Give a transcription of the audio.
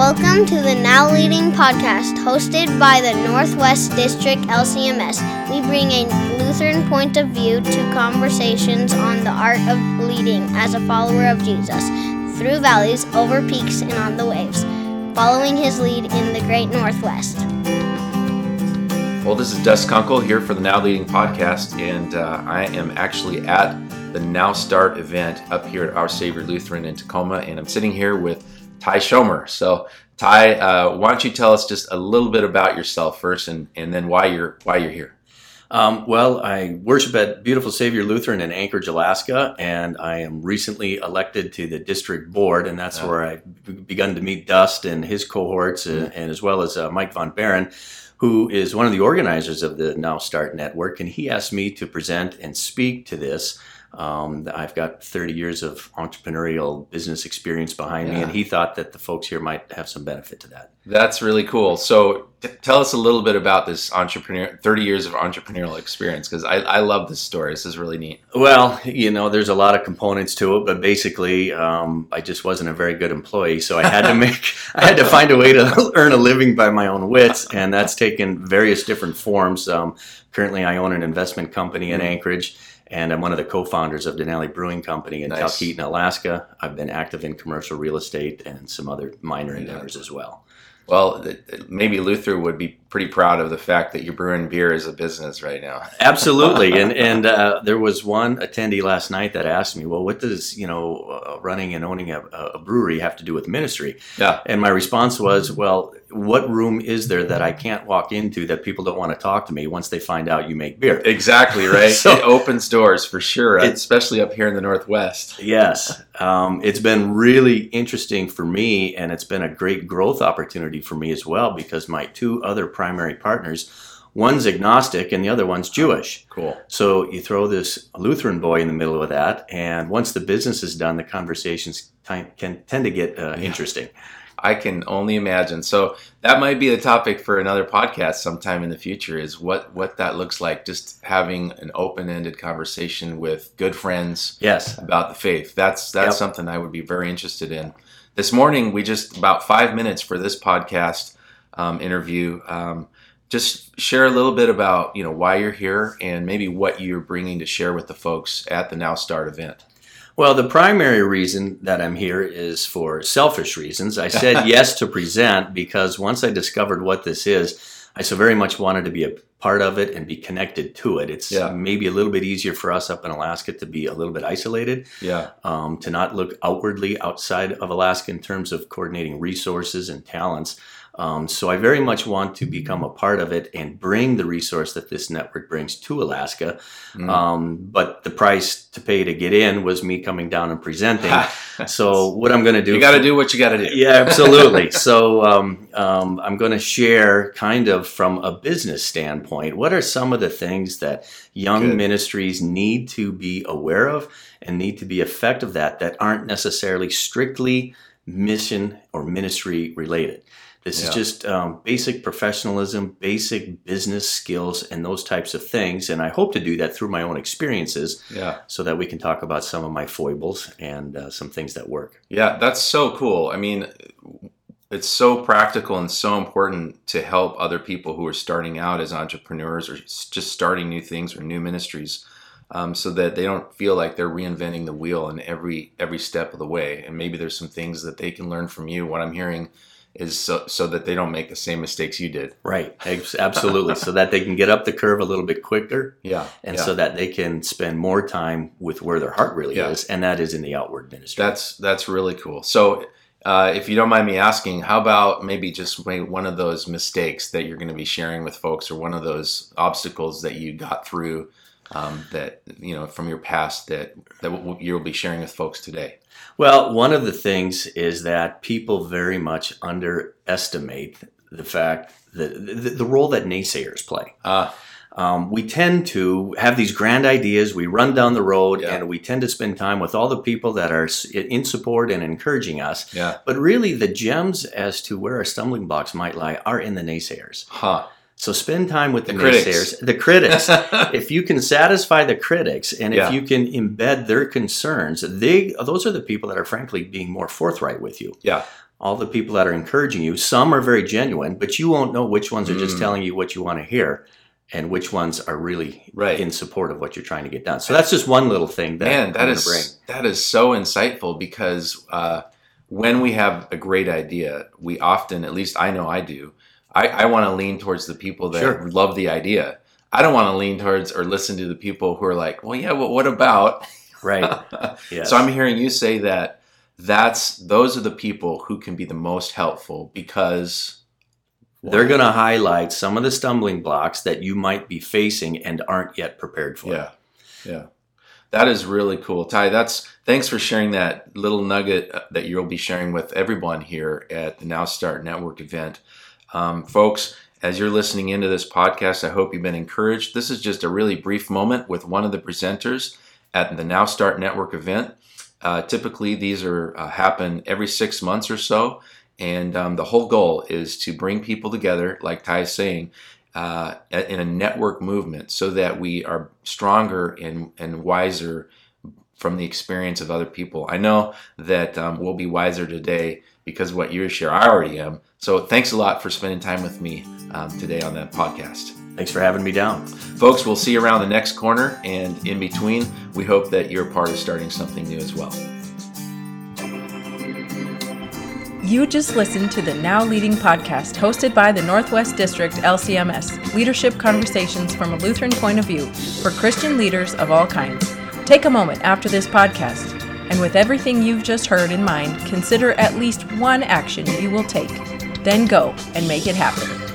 Welcome to the Now Leading podcast, hosted by the Northwest District LCMS. We bring a Lutheran point of view to conversations on the art of leading as a follower of Jesus, through valleys, over peaks, and on the waves, following his lead in the great Northwest. Well, this is Des Kunkel here for the Now Leading podcast, and uh, I am actually at the Now Start event up here at Our Savior Lutheran in Tacoma, and I'm sitting here with Ty Schomer. So, Ty, uh, why don't you tell us just a little bit about yourself first, and, and then why you're why you're here? Um, well, I worship at Beautiful Savior Lutheran in Anchorage, Alaska, and I am recently elected to the district board, and that's where I've begun to meet Des and his cohorts, mm-hmm. and as well as uh, Mike Von Barron, who is one of the organizers of the Now Start Network, and he asked me to present and speak to this. Um, I've got 30 years of entrepreneurial business experience behind yeah. me, and he thought that the folks here might have some benefit to that. That's really cool. So, t- tell us a little bit about this entrepreneur, 30 years of entrepreneurial experience, because I, I, love this story. This is really neat. Well, you know, there's a lot of components to it, but basically, um, I just wasn't a very good employee, so I had to make, I had to find a way to earn a living by my own wits, and that's taken various different forms. Um, currently, I own an investment company in mm-hmm. Anchorage and I'm one of the co-founders of Denali Brewing Company in nice. Talkeetna, Alaska. I've been active in commercial real estate and some other minor endeavors as well. Well, maybe Luther would be pretty proud of the fact that you're brewing beer as a business right now. Absolutely, and and uh, there was one attendee last night that asked me, "Well, what does you know uh, running and owning a, a, brewery have to do with ministry?" Yeah, and my response was, "Well, what room is there that I can't walk into that people don't want to talk to me once they find out you make beer?" Exactly right. so, it opens doors for sure, it, especially up here in the Northwest. Yes, um, it's been really interesting for me, and it's been a great growth opportunity for me as well because my two other primary partners. One's agnostic and the other one's Jewish. Cool. So you throw this Lutheran boy in the middle of that, and once the business is done, the conversations t- can tend to get uh, yeah. interesting. I can only imagine. So that might be the topic for another podcast sometime in the future is what what that looks like just having an open-ended conversation with good friends yes about the faith. That's that's yep. something I would be very interested in. This morning we just about 5 minutes for this podcast um, interview. Um, just share a little bit about you know why you're here and maybe what you're bringing to share with the folks at the Now Start event. Well, the primary reason that I'm here is for selfish reasons. I said yes to present because once I discovered what this is, I so very much wanted to be a part of it and be connected to it. It's yeah. maybe a little bit easier for us up in Alaska to be a little bit isolated. Yeah. Um, to not look outwardly outside of Alaska in terms of coordinating resources and talents. Um, so I very much want to become a part of it and bring the resource that this network brings to Alaska. Mm. Um, but the price to pay to get in was me coming down and presenting. so what I'm going to do, is you got to do what you got to do. Yeah, absolutely. so um, um I'm going to share kind of from a business standpoint. What are some of the things that young Good. ministries need to be aware of and need to be effective at that aren't necessarily strictly mission or ministry related? This yeah. is just um, basic professionalism, basic business skills, and those types of things. And I hope to do that through my own experiences, yeah. so that we can talk about some of my foibles and uh, some things that work. Yeah, that's so cool. I mean, it's so practical and so important to help other people who are starting out as entrepreneurs or just starting new things or new ministries. Um, so that they don't feel like they're reinventing the wheel in every every step of the way. And maybe there's some things that they can learn from you. What I'm hearing is so, so that they don't make the same mistakes you did. Right. Absolutely. so that they can get up the curve a little bit quicker. Yeah. And yeah. so that they can spend more time with where their heart really yeah. is, and that is in the outward ministry. That's that's really cool. So uh, if you don't mind me asking, how about maybe just one of those mistakes that you're going to be sharing with folks, or one of those obstacles that you got through um, that you know from your past that that you'll be sharing with folks today? Well, one of the things is that people very much underestimate the fact that the, the role that naysayers play. Uh, um, we tend to have these grand ideas. We run down the road, yeah. and we tend to spend time with all the people that are in support and encouraging us. Yeah. But really, the gems as to where our stumbling blocks might lie are in the naysayers. Huh. So spend time with the, the naysayers, the critics. if you can satisfy the critics and yeah. if you can embed their concerns, they those are the people that are frankly being more forthright with you. Yeah. all the people that are encouraging you, some are very genuine, but you won't know which ones are just Mm. telling you what you want to hear and which ones are really Right. in support of what you're trying to get done. So that's just one little thing that Man, I'm is bring. that is so insightful because uh, when we have a great idea, we often, at least I know I do, I, I want to lean towards the people that Sure. love the idea. I don't want to lean towards or listen to the people who are like, well, yeah, well, what about? Right. Yes. So I'm hearing you say that that's those are the people who can be the most helpful because They're going to highlight some of the stumbling blocks that you might be facing and aren't yet prepared for. Yeah, yeah, that is really cool, Ty. That's thanks for sharing that little nugget uh, that you'll be sharing with everyone here at the Now Start Network event, um, folks. As you're listening into this podcast, I hope you've been encouraged. This is just a really brief moment with one of the presenters at the Now Start Network event. Uh, typically, these are uh, happen every six months or so, and um, the whole goal is to bring people together, like Ty is saying, uh, in a network movement so that we are stronger and, and wiser from the experience of other people. I know that um, we'll be wiser today because of what you share. I already am. So thanks a lot for spending time with me um, today on the podcast. Thanks for having me down. Folks, we'll see you around the next corner. And in between, we hope that you're part of starting something new as well. You just listened to the Now Leading podcast hosted by the Northwest District LCMS Leadership Conversations from a Lutheran Point of View for Christian leaders of all kinds. Take a moment after this podcast, and with everything you've just heard in mind, consider at least one action you will take. Then go and make it happen.